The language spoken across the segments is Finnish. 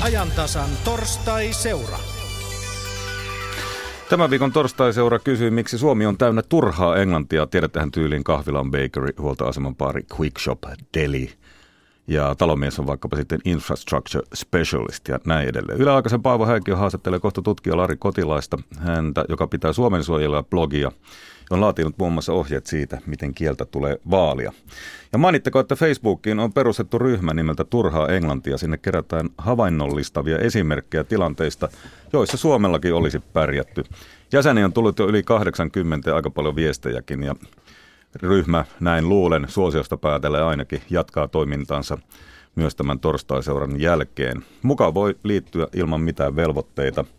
ajantasan torstai-seura. Tämän viikon torstai-seura kysyy, miksi Suomi on täynnä turhaa englantia. Tiedättehän tyyliin kahvilan bakery, huoltoaseman pari Quick Shop, Deli. Ja talomies on vaikkapa sitten infrastructure specialist ja näin edelleen. Yläaikaisen Paavo Häikio haastattelee kohta tutkija Lari Kotilaista, häntä, joka pitää Suomen suojelua blogia on laatinut muun muassa ohjeet siitä, miten kieltä tulee vaalia. Ja mainittako, että Facebookiin on perustettu ryhmä nimeltä Turhaa Englantia. Sinne kerätään havainnollistavia esimerkkejä tilanteista, joissa Suomellakin olisi pärjätty. Jäseniä on tullut jo yli 80 ja aika paljon viestejäkin ja ryhmä, näin luulen, suosiosta päätellen ainakin, jatkaa toimintansa myös tämän torstaiseuran jälkeen. Mukaan voi liittyä ilman mitään velvoitteita –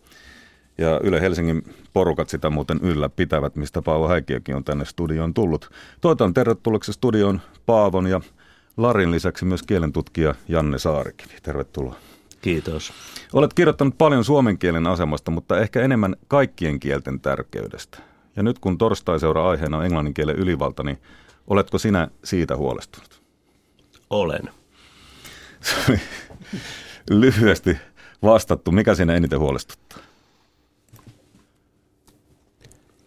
ja Yle Helsingin porukat sitä muuten ylläpitävät, mistä Paavo Häikkiökin on tänne studioon tullut. Toivotan tervetulleeksi studioon Paavon ja Larin lisäksi myös kielentutkija Janne Saarikivi. Tervetuloa. Kiitos. Olet kirjoittanut paljon suomen kielen asemasta, mutta ehkä enemmän kaikkien kielten tärkeydestä. Ja nyt kun torstaiseura aiheena on englannin kielen ylivalta, niin oletko sinä siitä huolestunut? Olen. Lyhyesti vastattu. Mikä sinä eniten huolestuttaa?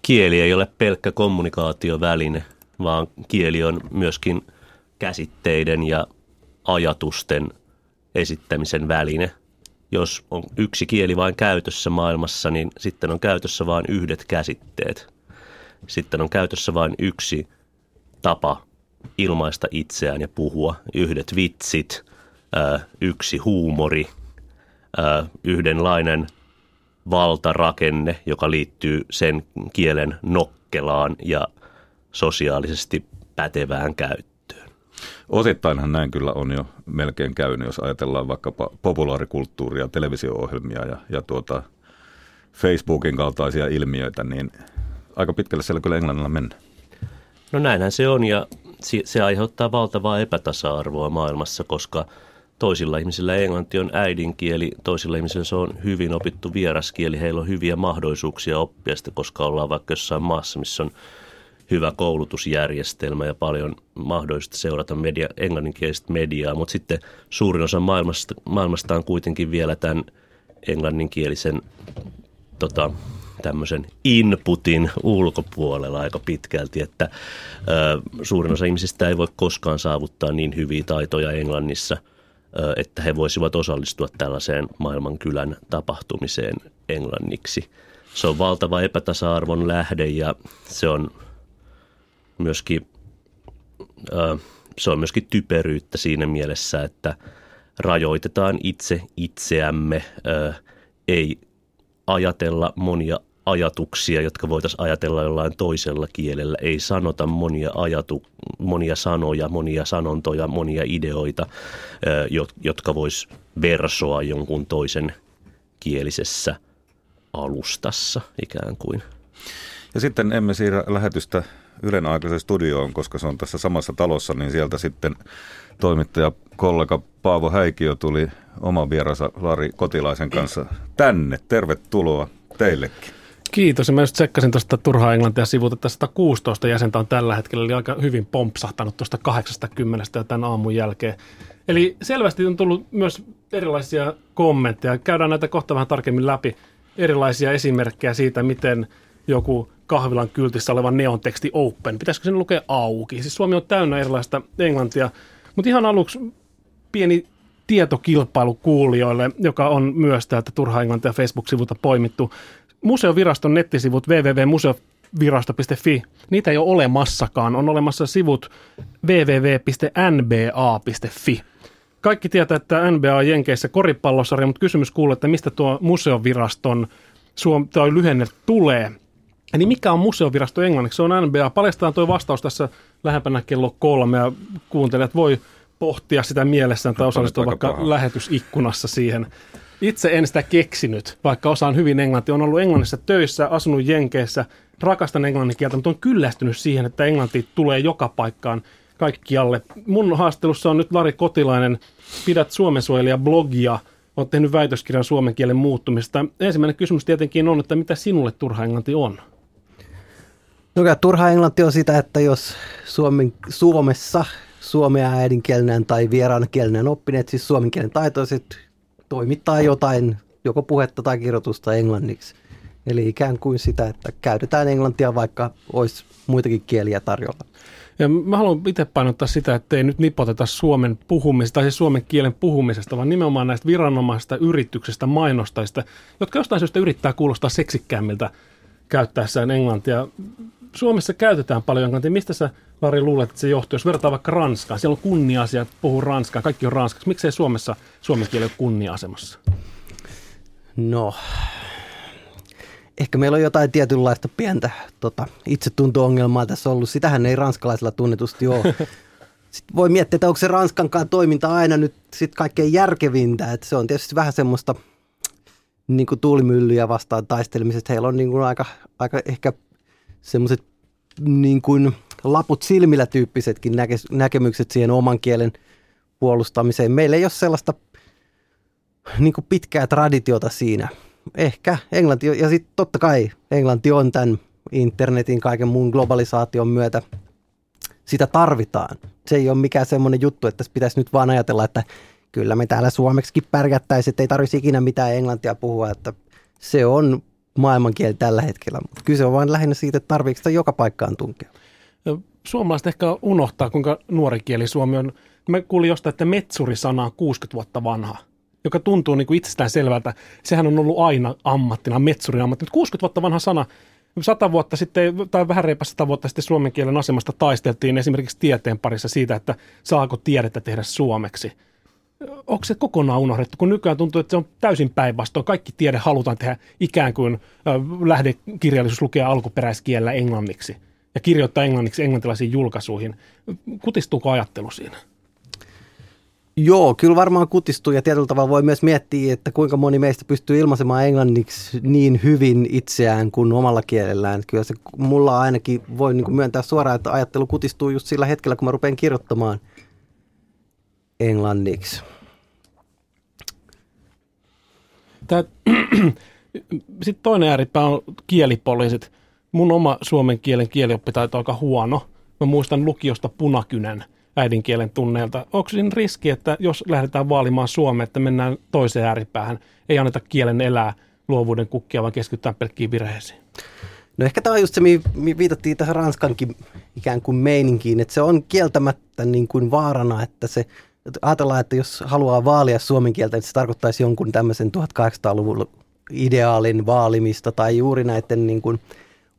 kieli ei ole pelkkä kommunikaatioväline, vaan kieli on myöskin käsitteiden ja ajatusten esittämisen väline. Jos on yksi kieli vain käytössä maailmassa, niin sitten on käytössä vain yhdet käsitteet. Sitten on käytössä vain yksi tapa ilmaista itseään ja puhua. Yhdet vitsit, yksi huumori, yhdenlainen valtarakenne, joka liittyy sen kielen nokkelaan ja sosiaalisesti pätevään käyttöön. Osittainhan näin kyllä on jo melkein käynyt, jos ajatellaan vaikkapa populaarikulttuuria, televisio-ohjelmia ja, ja tuota Facebookin kaltaisia ilmiöitä, niin aika pitkälle siellä kyllä englannilla mennään. No näinhän se on ja se aiheuttaa valtavaa epätasa-arvoa maailmassa, koska – Toisilla ihmisillä englanti on äidinkieli, toisilla ihmisillä se on hyvin opittu vieraskieli. Heillä on hyviä mahdollisuuksia oppia sitä, koska ollaan vaikka jossain maassa, missä on hyvä koulutusjärjestelmä ja paljon mahdollista seurata media, englanninkielistä mediaa, mutta sitten suurin osa maailmasta, maailmasta on kuitenkin vielä tämän englanninkielisen tota, tämmöisen inputin ulkopuolella aika pitkälti, että ö, suurin osa ihmisistä ei voi koskaan saavuttaa niin hyviä taitoja Englannissa – että he voisivat osallistua tällaiseen maailmankylän tapahtumiseen englanniksi. Se on valtava epätasa-arvon lähde ja se on myöskin, se on myöskin typeryyttä siinä mielessä, että rajoitetaan itse itseämme, ei ajatella monia ajatuksia, jotka voitaisiin ajatella jollain toisella kielellä. Ei sanota monia, ajatu, monia sanoja, monia sanontoja, monia ideoita, jotka vois versoa jonkun toisen kielisessä alustassa ikään kuin. Ja sitten emme siirrä lähetystä Ylen aikaisen studioon, koska se on tässä samassa talossa, niin sieltä sitten toimittaja kollega Paavo Häikiö tuli oman vieransa Lari Kotilaisen kanssa tänne. Tervetuloa teillekin. Kiitos. mä just tsekkasin tuosta turhaa englantia sivulta, että 116 jäsentä on tällä hetkellä, eli aika hyvin pompsahtanut tuosta 80 tämän aamun jälkeen. Eli selvästi on tullut myös erilaisia kommentteja. Käydään näitä kohta vähän tarkemmin läpi. Erilaisia esimerkkejä siitä, miten joku kahvilan kyltissä oleva neonteksti open. Pitäisikö sen lukea auki? Siis Suomi on täynnä erilaista englantia. Mutta ihan aluksi pieni tietokilpailu kuulijoille, joka on myös täältä Turha Englantia Facebook-sivulta poimittu museoviraston nettisivut www.museovirasto.fi, niitä ei ole olemassakaan. On olemassa sivut www.nba.fi. Kaikki tietää, että NBA on Jenkeissä koripallosarja, mutta kysymys kuuluu, että mistä tuo museoviraston suom- tai lyhenne tulee. Eli mikä on museovirasto englanniksi? Se on NBA. Paljastetaan tuo vastaus tässä lähempänä kello kolme ja kuuntelijat voi pohtia sitä mielessään tai osallistua vaikka paha. lähetysikkunassa siihen. Itse en sitä keksinyt, vaikka osaan hyvin englantia. On ollut Englannissa töissä, asunut Jenkeissä, rakastan englannin kieltä, mutta on kyllästynyt siihen, että englanti tulee joka paikkaan kaikkialle. Mun haastelussa on nyt Lari Kotilainen, pidät Suomensuojelija blogia, olet tehnyt väitöskirjan suomen kielen muuttumista. Ensimmäinen kysymys tietenkin on, että mitä sinulle turha englanti on? No turha englanti on sitä, että jos Suomen, Suomessa suomea äidinkielenään tai vieraankielinen oppineet, siis suomen kielen taitoiset toimittaa jotain, joko puhetta tai kirjoitusta englanniksi. Eli ikään kuin sitä, että käytetään englantia, vaikka olisi muitakin kieliä tarjolla. Ja mä haluan itse painottaa sitä, että ei nyt nipoteta suomen puhumisesta, tai siis suomen kielen puhumisesta, vaan nimenomaan näistä viranomaisista, yrityksistä, mainostajista, jotka jostain syystä yrittää kuulostaa seksikkäämmiltä käyttäessään englantia. Suomessa käytetään paljon englantia. Mistä sä, Lari, luulet, että se johtuu? Jos vertaa vaikka Ranskaan, siellä on kunnia-asia, puhuu ranskaa, kaikki on ranskaksi. Miksei Suomessa suomen kieli ole kunnia-asemassa? No, ehkä meillä on jotain tietynlaista pientä tota, itsetunto-ongelmaa tässä ollut. Sitähän ei ranskalaisilla tunnetusti ole. Sitten voi miettiä, että onko se Ranskankaan toiminta aina nyt sit kaikkein järkevintä. Että se on tietysti vähän semmoista niin kuin tuulimyllyjä vastaan taistelemisesta. Heillä on niin kuin aika, aika ehkä semmoiset niin kuin laput silmillä tyyppisetkin näke, näkemykset siihen oman kielen puolustamiseen. Meillä ei ole sellaista niin kuin pitkää traditiota siinä – ehkä Englanti, ja sitten totta kai Englanti on tämän internetin, kaiken muun globalisaation myötä, sitä tarvitaan. Se ei ole mikään semmoinen juttu, että pitäisi nyt vaan ajatella, että kyllä me täällä suomeksikin pärjättäisiin, että ei tarvitsisi ikinä mitään englantia puhua, että se on maailmankieli tällä hetkellä. Mutta kyse on vain lähinnä siitä, että tarvitseeko sitä joka paikkaan tunkea. Suomalaiset ehkä unohtaa, kuinka nuori kieli suomi on. Mä kuulin jostain, että metsurisana on 60 vuotta vanha joka tuntuu niin kuin itsestään selvältä. Sehän on ollut aina ammattina, metsurin ammatti. 60 vuotta vanha sana. Sata vuotta sitten, tai vähän reipas sata vuotta sitten suomen kielen asemasta taisteltiin esimerkiksi tieteen parissa siitä, että saako tiedettä tehdä suomeksi. Onko se kokonaan unohdettu, kun nykyään tuntuu, että se on täysin päinvastoin. Kaikki tiede halutaan tehdä ikään kuin lähdekirjallisuus lukea alkuperäiskielellä englanniksi ja kirjoittaa englanniksi englantilaisiin julkaisuihin. Kutistuuko ajattelu siinä? Joo, kyllä varmaan kutistuu ja tietyllä tavalla voi myös miettiä, että kuinka moni meistä pystyy ilmaisemaan englanniksi niin hyvin itseään kuin omalla kielellään. Kyllä se mulla ainakin voi niin kuin myöntää suoraan, että ajattelu kutistuu just sillä hetkellä, kun mä rupean kirjoittamaan englanniksi. Sitten toinen ääripää on kielipoliisit. Mun oma suomen kielen kielioppitaito on aika huono. Mä muistan lukiosta punakynän – äidinkielen tunneilta. Onko siinä riski, että jos lähdetään vaalimaan Suomea, että mennään toiseen ääripäähän, ei anneta kielen elää luovuuden kukkia, vaan keskitytään pelkkiin virheisiin? No ehkä tämä on just se, mihin viitattiin tähän Ranskankin ikään kuin meininkiin, että se on kieltämättä niin kuin vaarana, että se ajatellaan, että jos haluaa vaalia suomen kieltä, että se tarkoittaisi jonkun tämmöisen 1800-luvun ideaalin vaalimista tai juuri näiden niin kuin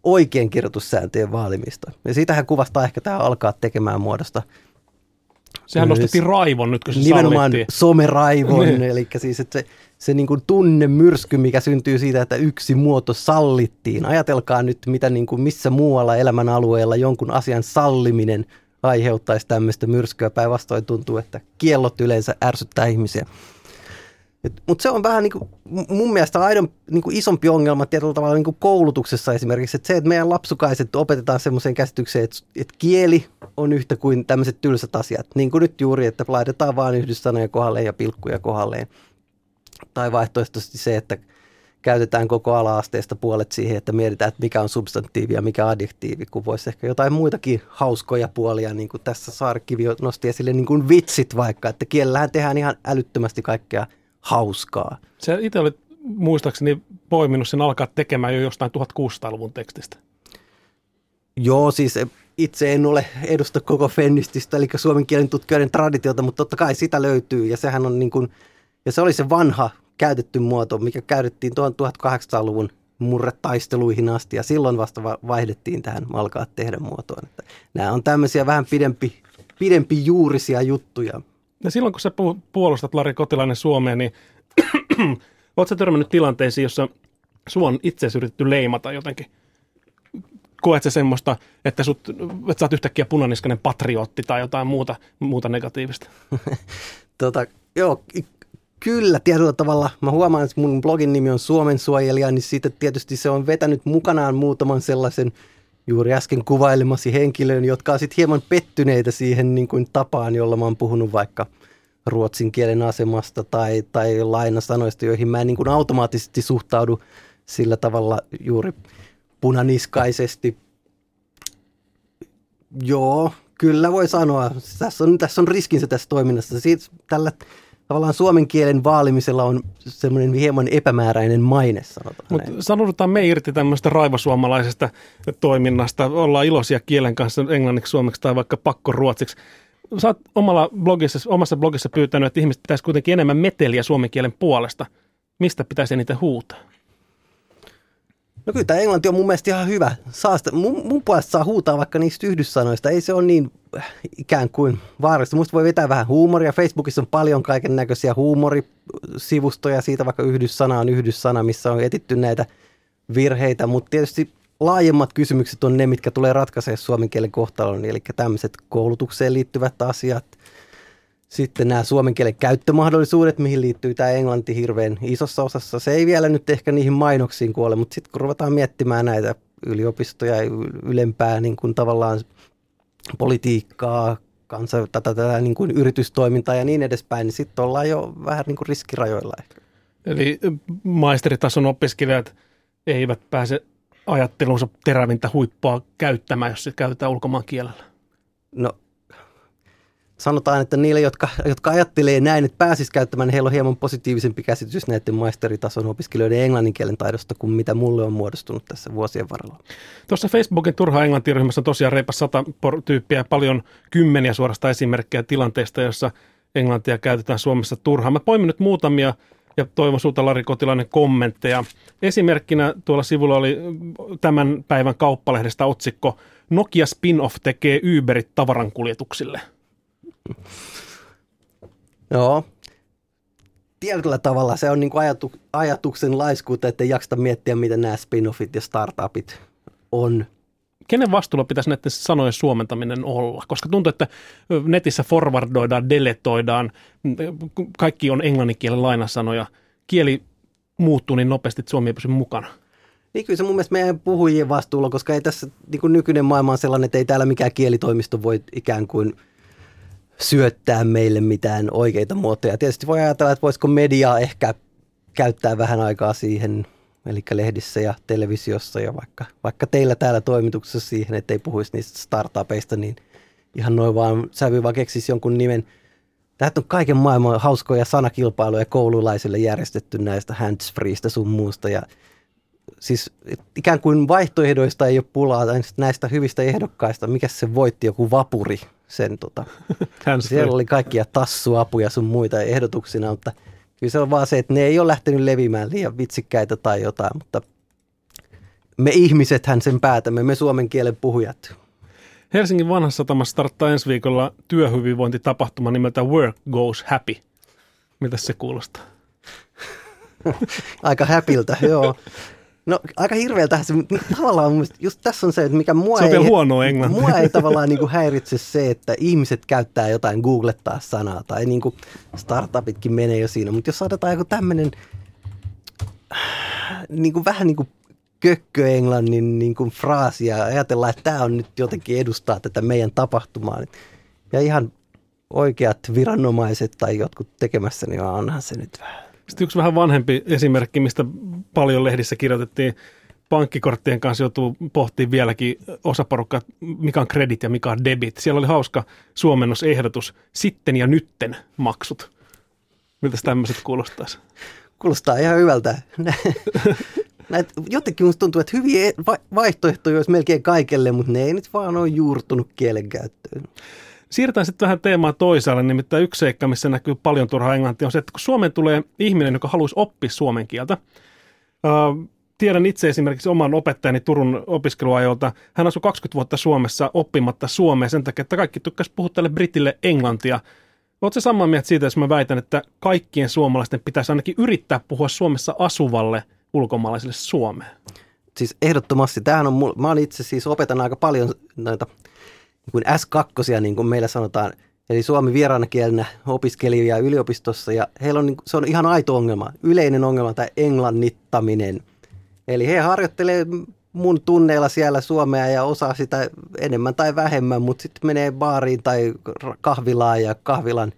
oikein kirjoitussääntöjen vaalimista. Ja siitähän kuvastaa ehkä tämä alkaa tekemään muodosta Sehän nostettiin raivon nyt, kun se Nimenomaan sallittiin. someraivon, niin. eli siis että se, se niin kuin tunnemyrsky, mikä syntyy siitä, että yksi muoto sallittiin. Ajatelkaa nyt, mitä niin kuin missä muualla elämän alueella jonkun asian salliminen aiheuttaisi tämmöistä myrskyä. Päinvastoin tuntuu, että kiellot yleensä ärsyttää ihmisiä. Mutta se on vähän niin kuin, mun mielestä aidon niin kuin isompi ongelma tietyllä tavalla niin kuin koulutuksessa esimerkiksi. Että se, että meidän lapsukaiset opetetaan semmoiseen käsitykseen, että, että kieli on yhtä kuin tämmöiset tylsät asiat. Niin kuin nyt juuri, että laitetaan vain yhdyssanoja kohdalleen ja pilkkuja kohdalleen. Tai vaihtoehtoisesti se, että käytetään koko ala-asteesta puolet siihen, että mietitään, että mikä on substantiivi ja mikä adjektiivi, kun voisi ehkä jotain muitakin hauskoja puolia, niin kuin tässä Saarkivi nosti esille, niin kuin vitsit vaikka, että kielellähän tehdään ihan älyttömästi kaikkea hauskaa. Se itse oli muistaakseni poiminut sen alkaa tekemään jo jostain 1600-luvun tekstistä. Joo, siis itse en ole edusta koko fennististä, eli suomen kielen tutkijoiden traditiota, mutta totta kai sitä löytyy, ja sehän on niin kuin, ja se oli se vanha käytetty muoto, mikä käytettiin tuon 1800-luvun murretaisteluihin asti, ja silloin vasta vaihdettiin tähän alkaa tehdä muotoon. Että nämä on tämmöisiä vähän pidempi, pidempi juurisia juttuja. Ja silloin kun sä puolustat Lari Kotilainen Suomeen, niin ootko törmännyt tilanteisiin, jossa sua on itse yritetty leimata jotenkin? Koet se semmoista, että, sut, että sä oot yhtäkkiä punaniskainen patriotti tai jotain muuta, muuta negatiivista? tota, joo, kyllä tietyllä tavalla. Mä huomaan, että mun blogin nimi on Suomen suojelija, niin siitä tietysti se on vetänyt mukanaan muutaman sellaisen – juuri äsken kuvailemasi henkilöön, jotka on sitten hieman pettyneitä siihen niin kuin tapaan, jolla mä oon puhunut vaikka ruotsin kielen asemasta tai, tai lainasanoista, joihin mä en niin kuin automaattisesti suhtaudu sillä tavalla juuri punaniskaisesti. Joo, kyllä voi sanoa. Tässä on, tässä on riskinsä tässä toiminnassa. Siitä, tällä tavallaan suomen kielen vaalimisella on semmoinen hieman epämääräinen maine, sanotaan Mutta näin. sanoudutaan me irti tämmöistä raivosuomalaisesta toiminnasta. Ollaan iloisia kielen kanssa englanniksi, suomeksi tai vaikka pakkoruotsiksi. Sä oot omalla blogissa, omassa blogissa pyytänyt, että ihmiset pitäisi kuitenkin enemmän meteliä suomen kielen puolesta. Mistä pitäisi eniten huutaa? No kyllä tämä englanti on mun mielestä ihan hyvä. Saa sitä, mun, mun puolesta saa huutaa vaikka niistä yhdyssanoista. Ei se ole niin äh, ikään kuin vaarallista. Musta voi vetää vähän huumoria. Facebookissa on paljon kaiken näköisiä huumorisivustoja siitä, vaikka yhdyssana on yhdyssana, missä on etitty näitä virheitä. Mutta tietysti laajemmat kysymykset on ne, mitkä tulee ratkaisemaan suomen kielen kohtalon. Eli tämmöiset koulutukseen liittyvät asiat. Sitten nämä suomen kielen käyttömahdollisuudet, mihin liittyy tämä englanti hirveän isossa osassa. Se ei vielä nyt ehkä niihin mainoksiin kuole, mutta sitten kun ruvetaan miettimään näitä yliopistoja ja ylempää niin kuin tavallaan politiikkaa, kansa, tätä, tätä niin kuin yritystoimintaa ja niin edespäin, niin sitten ollaan jo vähän niin kuin riskirajoilla ehkä. Eli maisteritason opiskelijat eivät pääse ajattelunsa terävintä huippua käyttämään, jos se käytetään ulkomaan kielellä. No sanotaan, että niille, jotka, jotka ajattelee näin, että pääsis käyttämään, niin heillä on hieman positiivisempi käsitys näiden maisteritason opiskelijoiden englannin kielen taidosta kuin mitä mulle on muodostunut tässä vuosien varrella. Tuossa Facebookin turha englantiryhmässä on tosiaan reipas sata tyyppiä, paljon kymmeniä suorasta esimerkkejä tilanteista, jossa englantia käytetään Suomessa turhaan. Mä poimin nyt muutamia ja toivon sulta Lari Kotilainen kommentteja. Esimerkkinä tuolla sivulla oli tämän päivän kauppalehdestä otsikko Nokia spin-off tekee Uberit tavarankuljetuksille. Joo. Tietyllä tavalla se on niin kuin ajatu, ajatuksen laiskuutta, että ei jaksta miettiä, mitä nämä spin-offit ja startupit on. Kenen vastuulla pitäisi näiden sanojen suomentaminen olla? Koska tuntuu, että netissä forwardoidaan, deletoidaan, kaikki on englanninkielen lainasanoja. Kieli muuttuu niin nopeasti, että Suomi ei pysy mukana. Niin kyllä se mun mielestä meidän puhujien vastuulla, koska ei tässä niin kuin nykyinen maailma on sellainen, että ei täällä mikään kielitoimisto voi ikään kuin syöttää meille mitään oikeita muotoja. Tietysti voi ajatella, että voisiko media ehkä käyttää vähän aikaa siihen, eli lehdissä ja televisiossa ja vaikka, vaikka teillä täällä toimituksessa siihen, että ei puhuisi niistä startupeista, niin ihan noin vaan sävy vaan keksisi jonkun nimen. Tähän on kaiken maailman hauskoja sanakilpailuja koululaisille järjestetty näistä handsfreeista sun muusta ja siis ikään kuin vaihtoehdoista ei ole pulaa näistä hyvistä ehdokkaista. Mikä se voitti, joku vapuri sen tota. Siellä oli kaikkia tassuapuja sun muita ehdotuksina, mutta kyllä se on vaan se, että ne ei ole lähtenyt levimään liian vitsikkäitä tai jotain, mutta me ihmisethän sen päätämme, me suomen kielen puhujat. Helsingin vanhassa satamassa starttaa ensi viikolla työhyvinvointitapahtuma nimeltä Work Goes Happy. Mitä se kuulostaa? Aika häpiltä, joo. No aika hirveältä se tavallaan mun just tässä on se, että mikä mua se on ei, huono mua ei tavallaan niin kuin häiritse se, että ihmiset käyttää jotain googlettaa sanaa tai niin kuin startupitkin menee jo siinä, mutta jos saadaan joku tämmöinen niin kuin vähän niin kuin kökköenglannin niin kuin fraasi ja ajatellaan, että tämä on nyt jotenkin edustaa tätä meidän tapahtumaa niin- ja ihan oikeat viranomaiset tai jotkut tekemässä, niin onhan se nyt vähän sitten yksi vähän vanhempi esimerkki, mistä paljon lehdissä kirjoitettiin, pankkikorttien kanssa joutuu pohtimaan vieläkin osaporukka, mikä on kredit ja mikä on debit. Siellä oli hauska suomennosehdotus, sitten ja nytten maksut. Miltä tämmöiset kuulostaisi? Kuulostaa ihan hyvältä. Näitä, jotenkin musta tuntuu, että hyviä vaihtoehtoja olisi melkein kaikelle, mutta ne ei nyt vaan ole juurtunut kielenkäyttöön. Siirrytään sitten vähän teemaa toisaalle, nimittäin yksi seikka, missä näkyy paljon turhaa englantia, on se, että kun Suomeen tulee ihminen, joka haluaisi oppia suomen kieltä, tiedän itse esimerkiksi oman opettajani Turun opiskeluajolta. Hän asui 20 vuotta Suomessa oppimatta suomea sen takia, että kaikki tykkäsi puhua tälle Britille englantia. Oletko samaa mieltä siitä, jos mä väitän, että kaikkien suomalaisten pitäisi ainakin yrittää puhua Suomessa asuvalle ulkomaalaiselle suomea? Siis ehdottomasti. Tämähän on, mä itse siis opetan aika paljon noita niin kuin S2, niin kuin meillä sanotaan, eli suomi vieraana kielenä opiskelijia yliopistossa, ja heillä on, se on ihan aito ongelma, yleinen ongelma tämä englannittaminen. Eli he harjoittelee mun tunneilla siellä suomea ja osaa sitä enemmän tai vähemmän, mutta sitten menee baariin tai kahvilaan ja kahvilan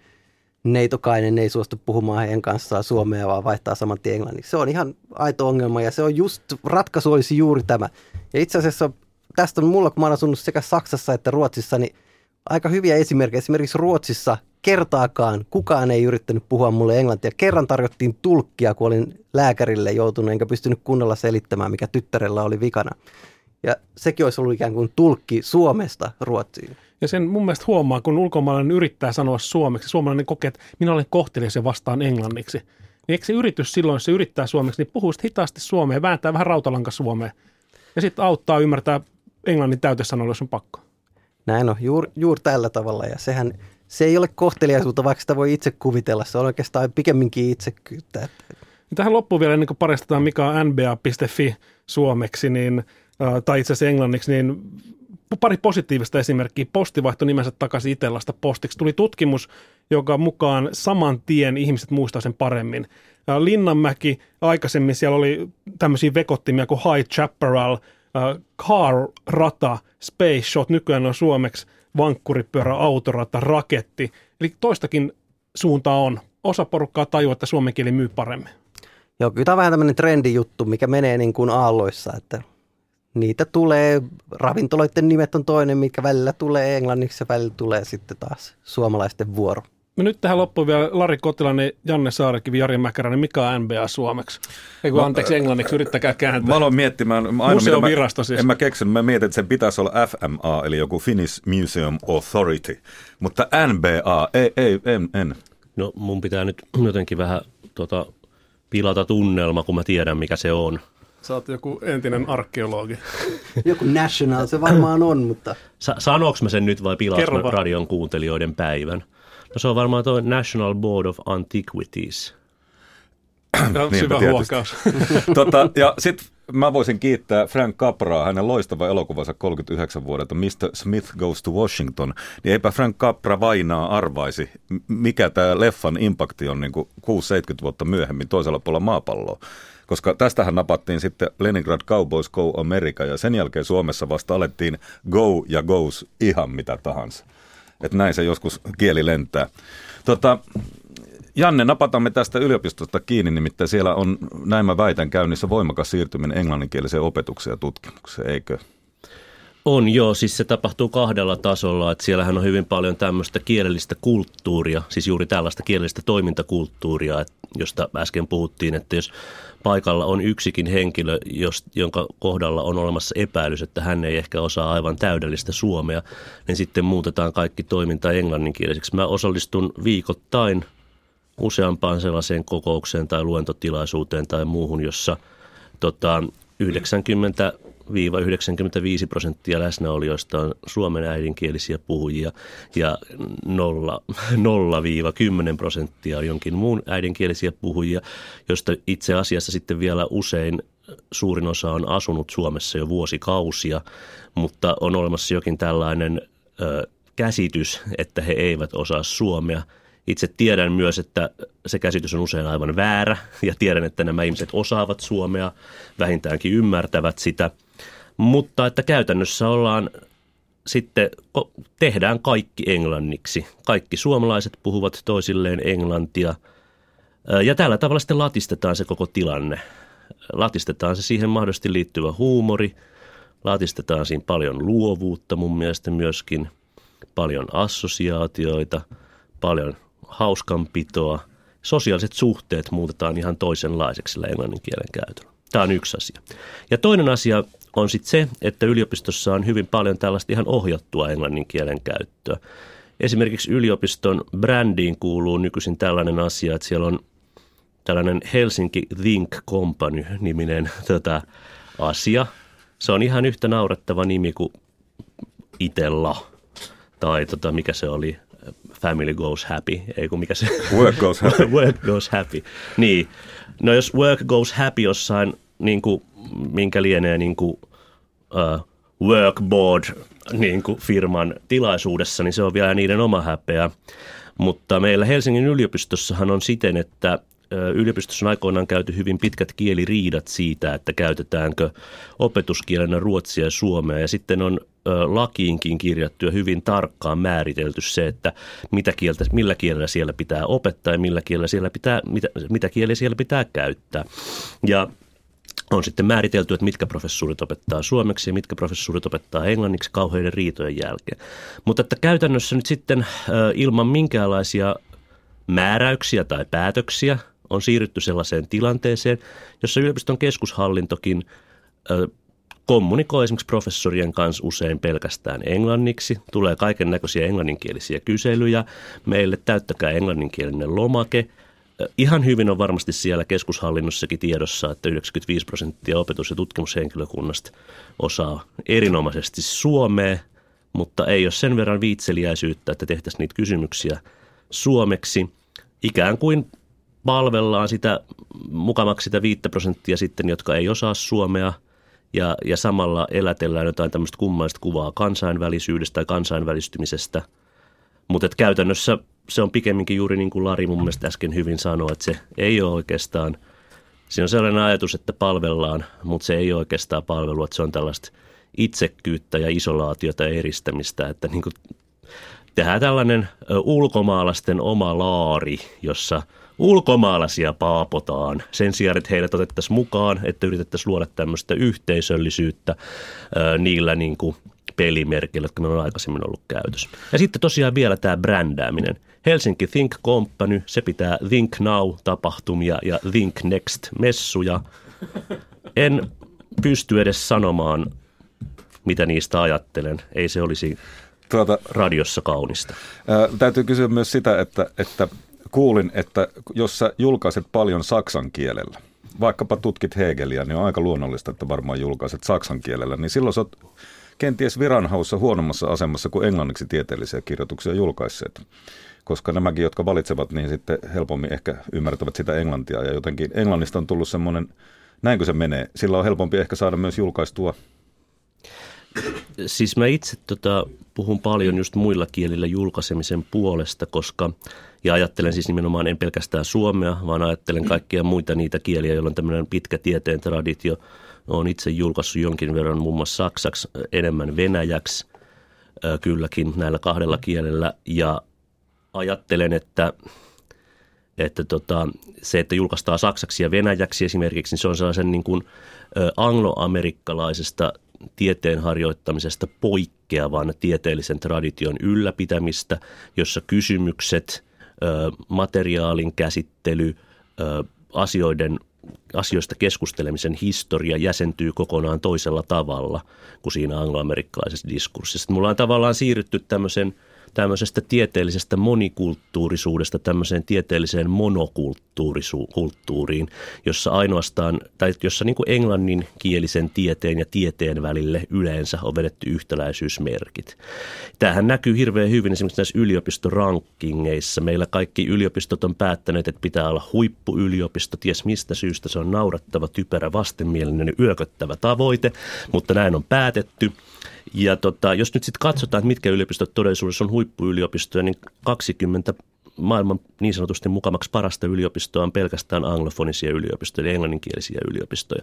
neitokainen ei suostu puhumaan heidän kanssaan suomea, vaan vaihtaa saman tien englanniksi. Se on ihan aito ongelma ja se on just, ratkaisu olisi juuri tämä. Ja itse asiassa tästä on mulla, kun mä oon asunut sekä Saksassa että Ruotsissa, niin aika hyviä esimerkkejä. Esimerkiksi Ruotsissa kertaakaan kukaan ei yrittänyt puhua mulle englantia. Kerran tarjottiin tulkkia, kun olin lääkärille joutunut, enkä pystynyt kunnolla selittämään, mikä tyttärellä oli vikana. Ja sekin olisi ollut ikään kuin tulkki Suomesta Ruotsiin. Ja sen mun mielestä huomaa, kun ulkomaalainen yrittää sanoa suomeksi, suomalainen kokee, että minä olen kohtelias ja vastaan englanniksi. Niin eikö se yritys silloin, jos se yrittää suomeksi, niin puhuu hitaasti suomea, vääntää vähän rautalanka suomea. Ja sitten auttaa ymmärtää englannin täytesanoilla, jos on pakko. Näin on, juuri juur tällä tavalla. Ja sehän, se ei ole kohteliaisuutta, vaikka sitä voi itse kuvitella. Se on oikeastaan pikemminkin itsekyyttä. Niin tähän loppuun vielä, ennen kuin paristetaan mikä on nba.fi suomeksi, niin, tai itse asiassa englanniksi, niin pari positiivista esimerkkiä. Posti vaihtoi nimensä takaisin Itellasta postiksi. Tuli tutkimus, joka mukaan saman tien ihmiset muistaa sen paremmin. Linnanmäki, aikaisemmin siellä oli tämmöisiä vekottimia kuin High Chaparral, Car Rata, Space Shot, nykyään on suomeksi vankkuripyörä, autorata, raketti. Eli toistakin suuntaa on. Osa porukkaa tajua, että suomen kieli myy paremmin. Joo, kyllä tämä on vähän tämmöinen trendijuttu, mikä menee niin kuin aalloissa, että niitä tulee, ravintoloiden nimet on toinen, mikä välillä tulee englanniksi ja välillä tulee sitten taas suomalaisten vuoro. No nyt tähän loppuun vielä Lari Kotilainen, Janne Saarekivi, Jari Mäkäräinen. Mikä on NBA suomeksi? Ei kun anteeksi englanniksi, yrittäkää kääntää. Mä aloin miettimään, ainoa, Museon virasto siis. En mä keksinyt, mä mietin, että sen pitäisi olla FMA, eli joku Finnish Museum Authority. Mutta NBA, ei, ei en, en. No mun pitää nyt jotenkin vähän tota, pilata tunnelma, kun mä tiedän mikä se on. Sä oot joku entinen arkeologi. joku national, se varmaan on, mutta... Sa- sanoks mä sen nyt vai pilaanko radion kuuntelijoiden päivän? No se on varmaan tuo National Board of Antiquities. No, syvä huokaus. tota, ja sitten mä voisin kiittää Frank Capraa hänen loistava elokuvansa 39 vuodelta Mr. Smith Goes to Washington. Niin eipä Frank Capra vainaa arvaisi, mikä tämä leffan impakti on niin 6-70 vuotta myöhemmin toisella puolella maapalloa koska tästähän napattiin sitten Leningrad Cowboys Go America ja sen jälkeen Suomessa vasta alettiin Go ja Goes ihan mitä tahansa. Että näin se joskus kieli lentää. Tota, Janne, napatamme tästä yliopistosta kiinni, nimittäin siellä on, näin mä väitän, käynnissä voimakas siirtyminen englanninkieliseen opetukseen ja tutkimukseen, eikö? On joo, siis se tapahtuu kahdella tasolla, että siellähän on hyvin paljon tämmöistä kielellistä kulttuuria, siis juuri tällaista kielellistä toimintakulttuuria, josta äsken puhuttiin, että jos paikalla on yksikin henkilö, jos, jonka kohdalla on olemassa epäilys, että hän ei ehkä osaa aivan täydellistä suomea, niin sitten muutetaan kaikki toiminta englanninkieliseksi. Mä osallistun viikoittain useampaan sellaiseen kokoukseen tai luentotilaisuuteen tai muuhun, jossa tota, 90 95 prosenttia läsnäolijoista on suomen äidinkielisiä puhujia ja 0-10 prosenttia on jonkin muun äidinkielisiä puhujia, josta itse asiassa sitten vielä usein suurin osa on asunut Suomessa jo vuosikausia, mutta on olemassa jokin tällainen ö, käsitys, että he eivät osaa suomea. Itse tiedän myös, että se käsitys on usein aivan väärä ja tiedän, että nämä ihmiset osaavat suomea, vähintäänkin ymmärtävät sitä – mutta että käytännössä ollaan sitten, tehdään kaikki englanniksi. Kaikki suomalaiset puhuvat toisilleen englantia ja tällä tavalla sitten latistetaan se koko tilanne. Latistetaan se siihen mahdollisesti liittyvä huumori, latistetaan siinä paljon luovuutta mun mielestä myöskin, paljon assosiaatioita, paljon hauskanpitoa. Sosiaaliset suhteet muutetaan ihan toisenlaiseksi sillä englannin kielen käytöllä. Tämä on yksi asia. Ja toinen asia, on sitten se, että yliopistossa on hyvin paljon tällaista ihan ohjattua englannin kielen käyttöä. Esimerkiksi yliopiston brändiin kuuluu nykyisin tällainen asia, että siellä on tällainen Helsinki Think Company-niminen tota, asia. Se on ihan yhtä naurettava nimi kuin Itella tai tota, mikä se oli, Family Goes Happy, ei kun mikä se... Work Goes Happy. work Goes Happy, niin. No jos Work Goes Happy jossain, niin kuin, minkä lienee niin kuin uh, workboard niin kuin firman tilaisuudessa, niin se on vielä niiden oma häpeä. Mutta meillä Helsingin yliopistossahan on siten, että yliopistossa on aikoinaan käyty hyvin pitkät kieliriidat siitä, että käytetäänkö opetuskielenä ruotsia ja suomea. Ja sitten on lakiinkin kirjattu ja hyvin tarkkaan määritelty se, että mitä kieltä, millä kielellä siellä pitää opettaa ja millä kielellä siellä pitää, mitä, mitä kieliä siellä pitää käyttää. Ja on sitten määritelty, että mitkä professuurit opettaa suomeksi ja mitkä professuurit opettaa englanniksi kauheiden riitojen jälkeen. Mutta että käytännössä nyt sitten ilman minkäänlaisia määräyksiä tai päätöksiä on siirrytty sellaiseen tilanteeseen, jossa yliopiston keskushallintokin kommunikoi esimerkiksi professorien kanssa usein pelkästään englanniksi. Tulee kaiken näköisiä englanninkielisiä kyselyjä. Meille täyttäkää englanninkielinen lomake. Ihan hyvin on varmasti siellä keskushallinnossakin tiedossa, että 95 prosenttia opetus- ja tutkimushenkilökunnasta osaa erinomaisesti suomea, mutta ei ole sen verran viitseliäisyyttä, että tehtäisiin niitä kysymyksiä suomeksi. Ikään kuin palvellaan sitä mukamaksi sitä 5 prosenttia sitten, jotka ei osaa suomea – ja, ja samalla elätellään jotain tämmöistä kummallista kuvaa kansainvälisyydestä tai kansainvälistymisestä. Mutta käytännössä se on pikemminkin juuri niin kuin Lari mun mielestä äsken hyvin sanoi, että se ei ole oikeastaan, siinä on sellainen ajatus, että palvellaan, mutta se ei ole oikeastaan palvelua, että se on tällaista itsekkyyttä ja isolaatiota ja eristämistä, että niin kuin tehdään tällainen ulkomaalaisten oma laari, jossa – ulkomaalaisia paapotaan sen sijaan, että heidät otettaisiin mukaan, että yritettäisiin luoda tämmöistä yhteisöllisyyttä niillä niin kuin pelimerkillä, jotka meillä on aikaisemmin ollut käytössä. Ja sitten tosiaan vielä tämä brändääminen. Helsinki Think Company, se pitää Think Now-tapahtumia ja Think Next-messuja. En pysty edes sanomaan, mitä niistä ajattelen. Ei se olisi tuota, radiossa kaunista. Ää, täytyy kysyä myös sitä, että, että kuulin, että jos sä julkaiset paljon saksan kielellä, vaikkapa tutkit Hegelia, niin on aika luonnollista, että varmaan julkaiset saksan kielellä, niin silloin sä oot kenties viranhaussa huonommassa asemassa kuin englanniksi tieteellisiä kirjoituksia julkaisseet. Koska nämäkin, jotka valitsevat, niin sitten helpommin ehkä ymmärtävät sitä englantia. Ja jotenkin englannista on tullut semmoinen, näinkö se menee, sillä on helpompi ehkä saada myös julkaistua Siis mä itse tota, puhun paljon just muilla kielillä julkaisemisen puolesta, koska ja ajattelen siis nimenomaan en pelkästään suomea, vaan ajattelen kaikkia muita niitä kieliä, joilla on tämmöinen pitkä tieteen traditio. Olen itse julkaissut jonkin verran muun muassa saksaksi, enemmän venäjäksi kylläkin näillä kahdella kielellä. Ja ajattelen, että, että tota, se, että julkaistaan saksaksi ja venäjäksi esimerkiksi, niin se on sellaisen niin kuin angloamerikkalaisesta tieteen harjoittamisesta poikkeavan tieteellisen tradition ylläpitämistä, jossa kysymykset, materiaalin käsittely, asioiden asioista keskustelemisen historia jäsentyy kokonaan toisella tavalla kuin siinä angloamerikkalaisessa diskurssissa. Mulla on tavallaan siirrytty tämmöisen – tämmöisestä tieteellisestä monikulttuurisuudesta tämmöiseen tieteelliseen monokulttuuriin, jossa ainoastaan, tai jossa niin englanninkielisen tieteen ja tieteen välille yleensä on vedetty yhtäläisyysmerkit. Tämähän näkyy hirveän hyvin esimerkiksi näissä yliopistorankingeissa. Meillä kaikki yliopistot on päättäneet, että pitää olla huippuyliopisto, ties mistä syystä se on naurattava, typerä, vastenmielinen, yököttävä tavoite, mutta näin on päätetty. Ja tota, jos nyt sitten katsotaan, että mitkä yliopistot todellisuudessa on huippuyliopistoja, niin 20 maailman niin sanotusti mukamaksi parasta yliopistoa on pelkästään anglofonisia yliopistoja, eli englanninkielisiä yliopistoja.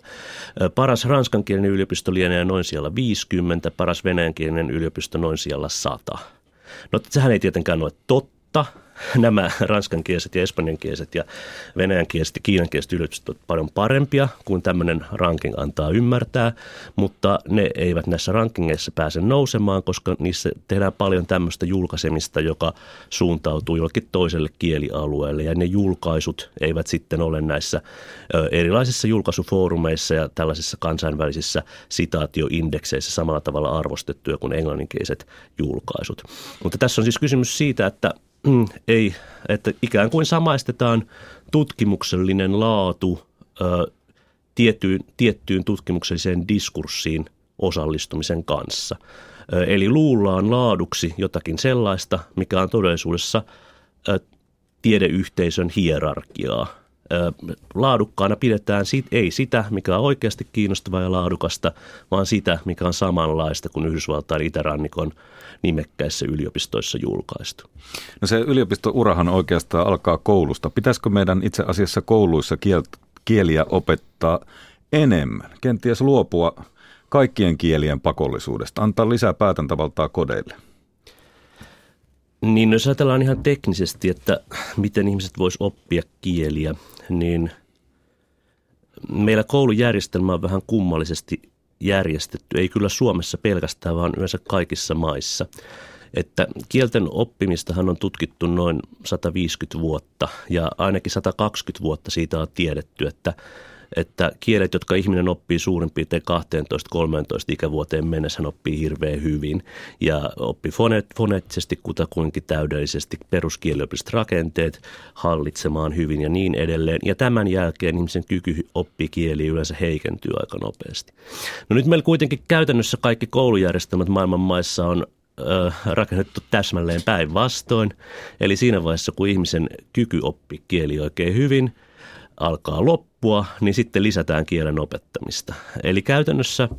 Paras ranskankielinen yliopisto lienee noin siellä 50, paras venäjänkielinen yliopisto noin siellä 100. No sehän ei tietenkään ole totta, nämä ranskankieliset ja espanjankieliset ja venäjänkieliset ja kiinankieliset yliopistot ovat paljon parempia kuin tämmöinen ranking antaa ymmärtää, mutta ne eivät näissä rankingeissa pääse nousemaan, koska niissä tehdään paljon tämmöistä julkaisemista, joka suuntautuu jollekin toiselle kielialueelle ja ne julkaisut eivät sitten ole näissä erilaisissa julkaisufoorumeissa ja tällaisissa kansainvälisissä sitaatioindekseissä samalla tavalla arvostettuja kuin englanninkieliset julkaisut. Mutta tässä on siis kysymys siitä, että ei, että ikään kuin samaistetaan tutkimuksellinen laatu ö, tiettyyn, tiettyyn tutkimukselliseen diskurssiin osallistumisen kanssa. Ö, eli luullaan laaduksi jotakin sellaista, mikä on todellisuudessa ö, tiedeyhteisön hierarkiaa. Laadukkaana pidetään sit, ei sitä, mikä on oikeasti kiinnostavaa ja laadukasta, vaan sitä, mikä on samanlaista kuin Yhdysvaltain itärannikon nimekkäissä yliopistoissa julkaistu. No se yliopistourahan oikeastaan alkaa koulusta. Pitäisikö meidän itse asiassa kouluissa kiel- kieliä opettaa enemmän? Kenties luopua kaikkien kielien pakollisuudesta, antaa lisää päätäntävaltaa kodeille? Niin, jos ajatellaan ihan teknisesti, että miten ihmiset vois oppia kieliä, niin meillä koulujärjestelmä on vähän kummallisesti järjestetty. Ei kyllä Suomessa pelkästään, vaan yleensä kaikissa maissa. Että kielten oppimistahan on tutkittu noin 150 vuotta ja ainakin 120 vuotta siitä on tiedetty, että että kielet, jotka ihminen oppii suurin piirtein 12-13 ikävuoteen mennessä, hän oppii hirveän hyvin ja oppii foneet, foneettisesti kutakuinkin täydellisesti peruskieliopilliset rakenteet hallitsemaan hyvin ja niin edelleen. Ja tämän jälkeen ihmisen kyky oppia kieli yleensä heikentyy aika nopeasti. No nyt meillä kuitenkin käytännössä kaikki koulujärjestelmät maailman maissa on rakennettu täsmälleen päinvastoin. Eli siinä vaiheessa, kun ihmisen kyky oppi kieli oikein hyvin – alkaa loppua, niin sitten lisätään kielen opettamista. Eli käytännössä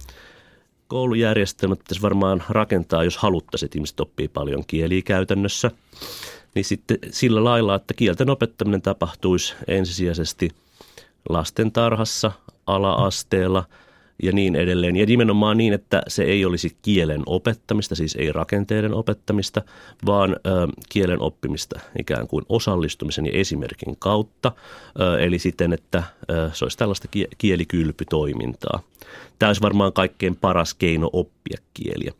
koulujärjestelmät pitäisi varmaan rakentaa, jos haluttaisiin, että ihmiset oppii paljon kieliä käytännössä, niin sitten sillä lailla, että kielten opettaminen tapahtuisi ensisijaisesti lasten tarhassa, ala-asteella – ja niin edelleen. Ja nimenomaan niin, että se ei olisi kielen opettamista, siis ei rakenteiden opettamista, vaan ö, kielen oppimista ikään kuin osallistumisen ja esimerkin kautta. Ö, eli siten, että ö, se olisi tällaista kielikylpytoimintaa. Tämä olisi varmaan kaikkein paras keino oppia kieliä.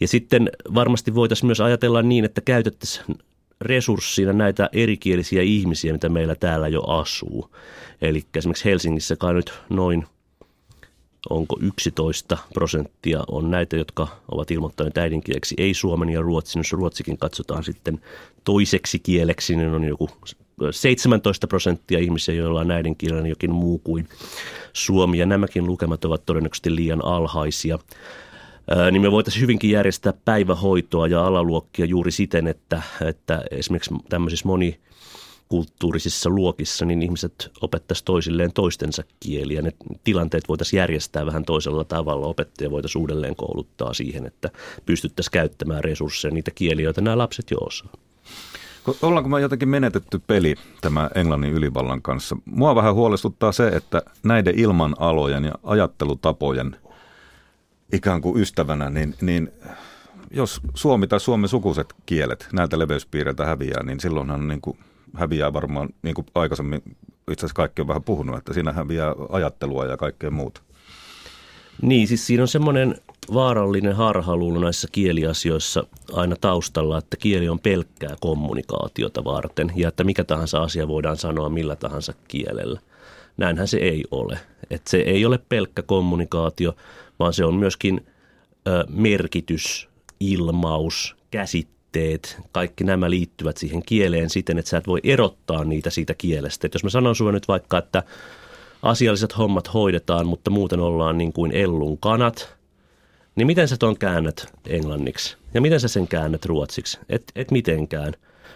Ja sitten varmasti voitaisiin myös ajatella niin, että käytettäisiin resurssina näitä erikielisiä ihmisiä, mitä meillä täällä jo asuu. Eli esimerkiksi Helsingissä kai nyt noin – onko 11 prosenttia on näitä, jotka ovat ilmoittaneet äidinkieleksi ei suomen ja ruotsin. Jos ruotsikin katsotaan sitten toiseksi kieleksi, niin on joku 17 prosenttia ihmisiä, joilla on äidinkielen jokin muu kuin suomi. Ja nämäkin lukemat ovat todennäköisesti liian alhaisia. Ää, niin me voitaisiin hyvinkin järjestää päivähoitoa ja alaluokkia juuri siten, että, että esimerkiksi tämmöisissä moni kulttuurisissa luokissa, niin ihmiset opettaisiin toisilleen toistensa kieliä. Ne tilanteet voitaisiin järjestää vähän toisella tavalla. Opettaja voitaisiin uudelleen kouluttaa siihen, että pystyttäisiin käyttämään resursseja niitä kieliä, joita nämä lapset jo osaa. Ollaanko me jotenkin menetetty peli tämä Englannin ylivallan kanssa? Mua vähän huolestuttaa se, että näiden ilmanalojen ja ajattelutapojen ikään kuin ystävänä, niin, niin jos Suomi tai Suomen sukuiset kielet näiltä leveyspiireiltä häviää, niin silloinhan niin kuin häviää varmaan, niin kuin aikaisemmin itse asiassa kaikki on vähän puhunut, että siinä häviää ajattelua ja kaikkea muuta. Niin, siis siinä on semmoinen vaarallinen harhaluulo näissä kieliasioissa aina taustalla, että kieli on pelkkää kommunikaatiota varten ja että mikä tahansa asia voidaan sanoa millä tahansa kielellä. Näinhän se ei ole. Että se ei ole pelkkä kommunikaatio, vaan se on myöskin ö, merkitys, ilmaus, käsittely käsitteet, kaikki nämä liittyvät siihen kieleen siten, että sä et voi erottaa niitä siitä kielestä. Et jos mä sanon sulle nyt vaikka, että asialliset hommat hoidetaan, mutta muuten ollaan niin kuin ellun kanat, niin miten sä ton käännät englanniksi? Ja miten sä sen käännät ruotsiksi? Et, et mitenkään.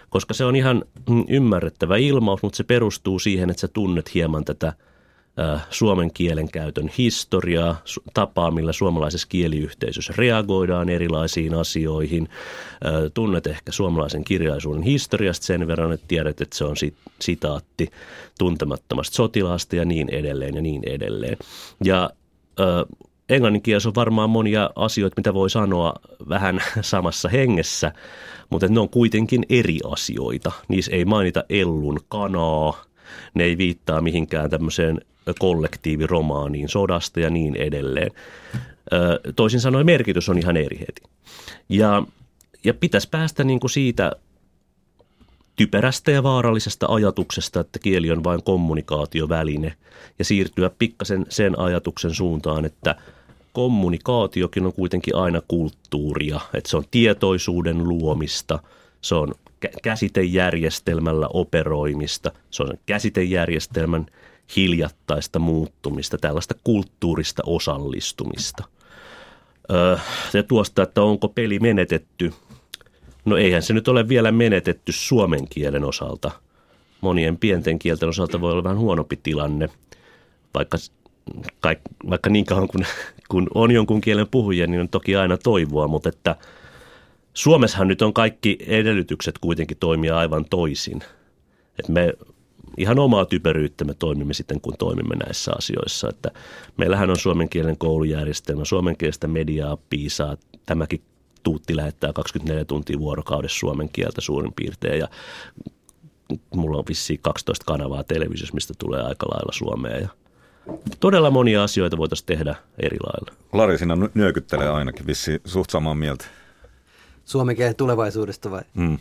Koska se on ihan ymmärrettävä ilmaus, mutta se perustuu siihen, että sä tunnet hieman tätä – suomen kielen käytön historiaa, tapaa, millä suomalaisessa kieliyhteisössä reagoidaan erilaisiin asioihin. Tunnet ehkä suomalaisen kirjallisuuden historiasta sen verran, että tiedät, että se on sitaatti tuntemattomasta sotilaasta ja niin edelleen ja niin edelleen. Ja englanninkielessä on varmaan monia asioita, mitä voi sanoa vähän samassa hengessä, mutta ne on kuitenkin eri asioita. Niissä ei mainita ellun kanaa, ne ei viittaa mihinkään tämmöiseen kollektiiviromaaniin sodasta ja niin edelleen. Toisin sanoen merkitys on ihan eri heti. Ja, ja pitäisi päästä niin kuin siitä typerästä ja vaarallisesta ajatuksesta, että kieli on vain kommunikaatioväline ja siirtyä pikkasen sen ajatuksen suuntaan, että kommunikaatiokin on kuitenkin aina kulttuuria, että se on tietoisuuden luomista, se on käsitejärjestelmällä operoimista, se on käsitejärjestelmän hiljattaista muuttumista, tällaista kulttuurista osallistumista. Ja tuosta, että onko peli menetetty, no eihän se nyt ole vielä menetetty suomen kielen osalta. Monien pienten kielten osalta voi olla vähän huonompi tilanne, vaikka, vaikka niin kauan kun, kun on jonkun kielen puhujia, niin on toki aina toivoa, mutta että Suomessahan nyt on kaikki edellytykset kuitenkin toimia aivan toisin. Et me ihan omaa typeryyttä me toimimme sitten, kun toimimme näissä asioissa. Että meillähän on suomen kielen koulujärjestelmä, suomenkielistä mediaa piisaa. Tämäkin tuutti lähettää 24 tuntia vuorokaudessa suomen kieltä suurin piirtein ja mulla on vissiin 12 kanavaa televisiossa, mistä tulee aika lailla suomea ja todella monia asioita voitaisiin tehdä eri lailla. Lari siinä nyökyttelee ainakin, vissi suht samaa mieltä. Suomen kielen tulevaisuudesta vai? Mm.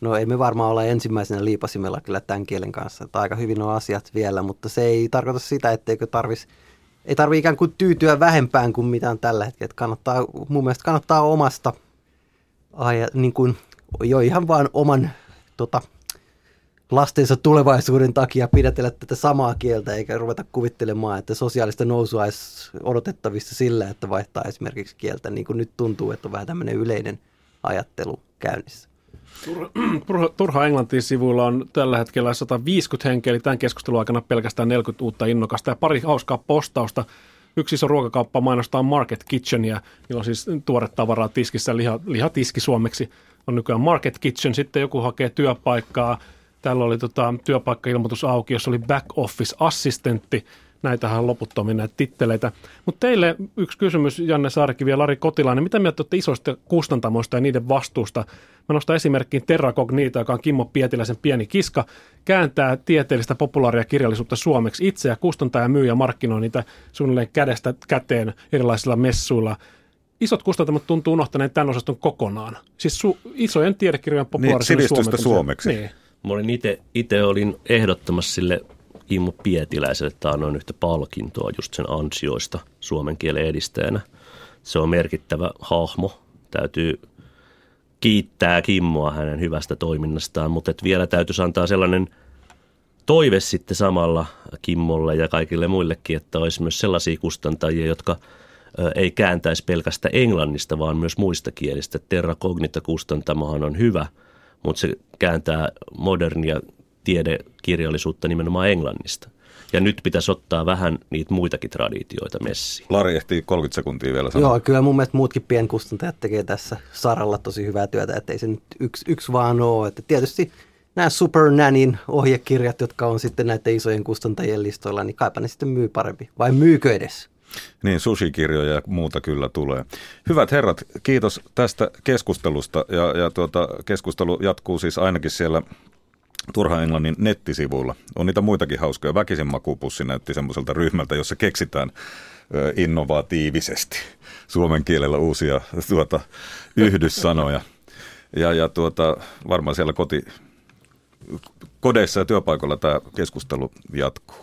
No ei me varmaan olla ensimmäisenä liipasimella kyllä tämän kielen kanssa. Että aika hyvin on asiat vielä, mutta se ei tarkoita sitä, etteikö tarvis, ei tarvitse ikään kuin tyytyä vähempään kuin mitä on tällä hetkellä. Että kannattaa, mun mielestä kannattaa omasta, aja, niin kuin, jo ihan vaan oman tota, lastensa tulevaisuuden takia pidätellä tätä samaa kieltä, eikä ruveta kuvittelemaan, että sosiaalista nousua olisi odotettavissa sillä, että vaihtaa esimerkiksi kieltä, niin kuin nyt tuntuu, että on vähän tämmöinen yleinen ajattelu käynnissä. Turha, turha Englantiin sivuilla on tällä hetkellä 150 henkeä, eli tämän keskustelun aikana pelkästään 40 uutta innokasta ja pari hauskaa postausta. Yksi iso ruokakauppa mainostaa Market Kitchenia, jolla on siis tuore tavaraa tiskissä, liha, lihatiski suomeksi on nykyään Market Kitchen. Sitten joku hakee työpaikkaa. Täällä oli tota, työpaikkailmoitus auki, jossa oli back office assistentti. Näitähän loputtomin näitä titteleitä. Mutta teille yksi kysymys, Janne Saarikivi ja Lari Kotilainen. Mitä mieltä olette isoista kustantamoista ja niiden vastuusta? Mä nostan esimerkkiin Terra Cognita, joka on Kimmo Pietiläisen pieni kiska, kääntää tieteellistä populaaria kirjallisuutta suomeksi itse ja kustantaa ja myy ja markkinoi niitä suunnilleen kädestä käteen erilaisilla messuilla. Isot kustantamot tuntuu unohtaneen tämän osaston kokonaan. Siis su- isojen tiedekirjojen populaarisuuden niin, sivistystä suomeksi. Niin. Mä olin itse, itse olin ehdottamassa sille Immo Pietiläiselle noin yhtä palkintoa just sen ansioista suomen kielen edistäjänä. Se on merkittävä hahmo. Täytyy kiittää Kimmoa hänen hyvästä toiminnastaan, mutta et vielä täytyisi antaa sellainen toive sitten samalla Kimmolle ja kaikille muillekin, että olisi myös sellaisia kustantajia, jotka ei kääntäisi pelkästä englannista, vaan myös muista kielistä. Terra Cognita kustantamohan on hyvä, mutta se kääntää modernia tiedekirjallisuutta nimenomaan englannista. Ja nyt pitäisi ottaa vähän niitä muitakin traditioita messiin. Lari ehtii 30 sekuntia vielä sanoa. Joo, kyllä mun mielestä muutkin pienkustantajat tekee tässä saralla tosi hyvää työtä, että ei se nyt yksi, yksi vaan ole. Että tietysti nämä Super Nanin ohjekirjat, jotka on sitten näiden isojen kustantajien listoilla, niin kaipa ne sitten myy parempi. Vai myykö edes? Niin, sushikirjoja ja muuta kyllä tulee. Hyvät herrat, kiitos tästä keskustelusta. Ja, ja tuota, keskustelu jatkuu siis ainakin siellä Turha Englannin nettisivuilla. On niitä muitakin hauskoja. Väkisin makupussi näytti semmoiselta ryhmältä, jossa keksitään innovatiivisesti suomen kielellä uusia tuota, yhdyssanoja. Ja, ja tuota, varmaan siellä koti, kodeissa ja työpaikoilla tämä keskustelu jatkuu.